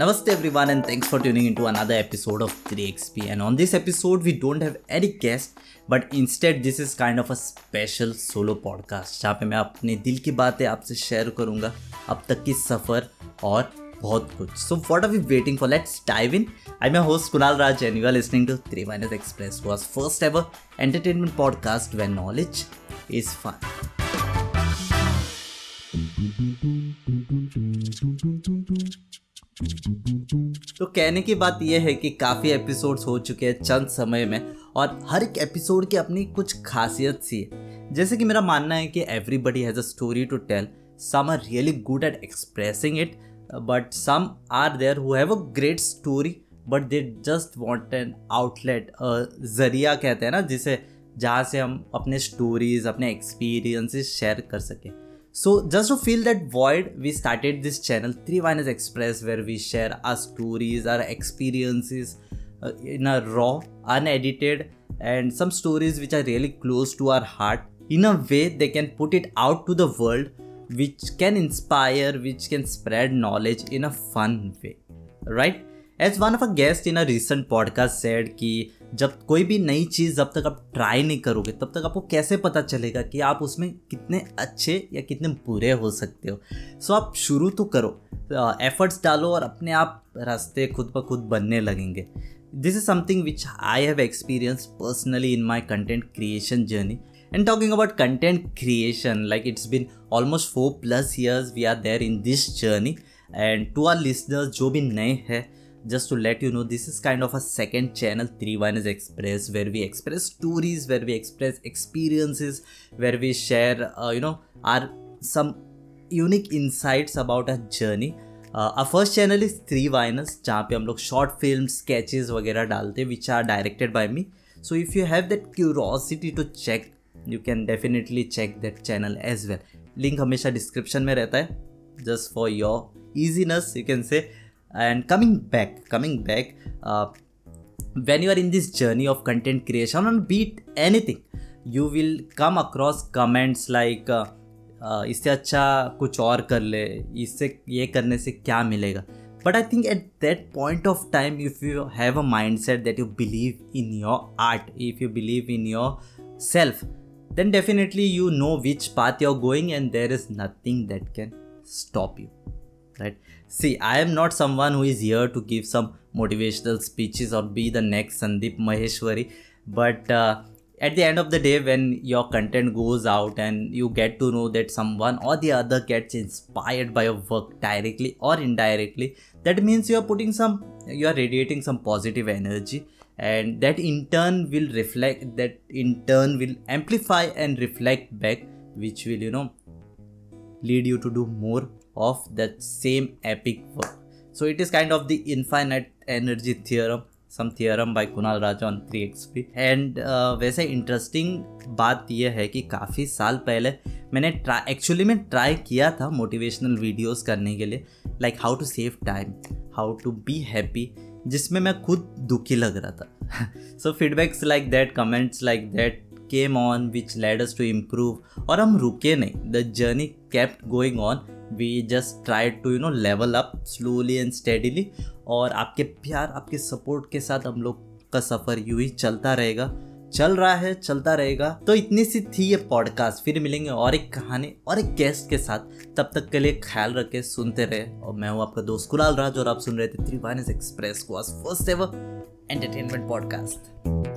Namaste everyone and thanks for tuning into another episode of 3XP. And on this episode, we don't have any guest, but instead this is kind of a special solo podcast जहाँ पे मैं अपने दिल की बातें आपसे share करूँगा अब तक की सफ़र और बहुत कुछ so what are we waiting for let's dive in I मैं host Kunal Raj and you are listening to three minus express was first ever entertainment podcast when knowledge is fun कहने की बात यह है कि काफ़ी एपिसोड्स हो चुके हैं चंद समय में और हर एक एपिसोड की अपनी कुछ खासियत सी है। जैसे कि मेरा मानना है कि everybody has a story to tell some are really good at expressing it but some are there who have a great story but they just want an outlet ज़रिया कहते हैं ना, जिसे जहाँ से हम अपने स्टोरीज अपने एक्सपीरियंसेस शेयर कर सकें। So, just to fill that void, we started this channel, 3 Minus Express, where we share our stories, our experiences uh, in a raw, unedited, and some stories which are really close to our heart. In a way, they can put it out to the world, which can inspire, which can spread knowledge in a fun way. Right? As one of our guests in a recent podcast said, कि जब कोई भी नई चीज़ जब तक आप try नहीं करोगे, तब तक आपको कैसे पता चलेगा कि आप उसमें कितने अच्छे या कितने बुरे हो सकते हो? सो आप शुरू तो करो। एफर्ट्स डालो और अपने आप रास्ते खुद ब खुद बनने लगेंगे। This is something which I have experience personally in my content creation journey and talking about content creation like it's been almost four plus years we are there in this journey and to our listeners जो भी नए हैं just to let you know this is kind of a second channel 3 is express where we express stories where we express experiences where we share uh, you know our some unique insights about our journey our first channel is three vines जहाँ पे हम लोग short film sketches वगैरह डालते हैं which are directed by me so if you have that curiosity to check you can definitely check that channel as well link हमेशा description में रहता है just for your easiness you can say and coming back coming back uh, when you are in this journey of content creation on beat anything you will come across comments like uh, uh, इससे अच्छा कुछ और कर ले इससे ये करने से क्या मिलेगा but i think at that point of time if you have a mindset that you believe in your art if you believe in yourself then definitely you know which path you're going and there is nothing that can stop you right? See i am not someone who is here to give some motivational speeches or be the next sandeep maheshwari but uh, at the end of the day when your content goes out and you get to know that someone or the other gets inspired by your work directly or indirectly that means you are putting some you are radiating some positive energy and that in turn will reflect that in turn will amplify and reflect back which will you know lead you to do more of that same epic work. So, it is kind of the infinite energy theorem some theorem by Kunal Raja on three X P and वैसे interesting बात यह है कि काफ़ी साल पहले मैंने try actually मैं ट्राई किया था मोटिवेशनल वीडियोस करने के लिए like how to save time how to be happy जिसमें मैं खुद दुखी लग रहा था। So feedbacks like that comments like that came on which led us to improve और हम रुके नहीं। The journey kept going on we just try to you know level up slowly and steadily और आपके प्यार, आपके सपोर्ट के साथ हम लोग का सफ़र यूँ ही चलता रहेगा। चल रहा है, चलता रहेगा। तो इतनी सी थी ये पॉडकास्ट फिर मिलेंगे और एक कहानी, और एक गेस्ट के साथ। तब तक के लिए ख्याल रखे, सुनते रहे। और मैं हूँ आपका दोस्त कुलाल राज और आप सुन रहे थे थ्री एक्सप्रेस को फ़र्स्ट एवर एंटरटेनमेंट पॉडकास्ट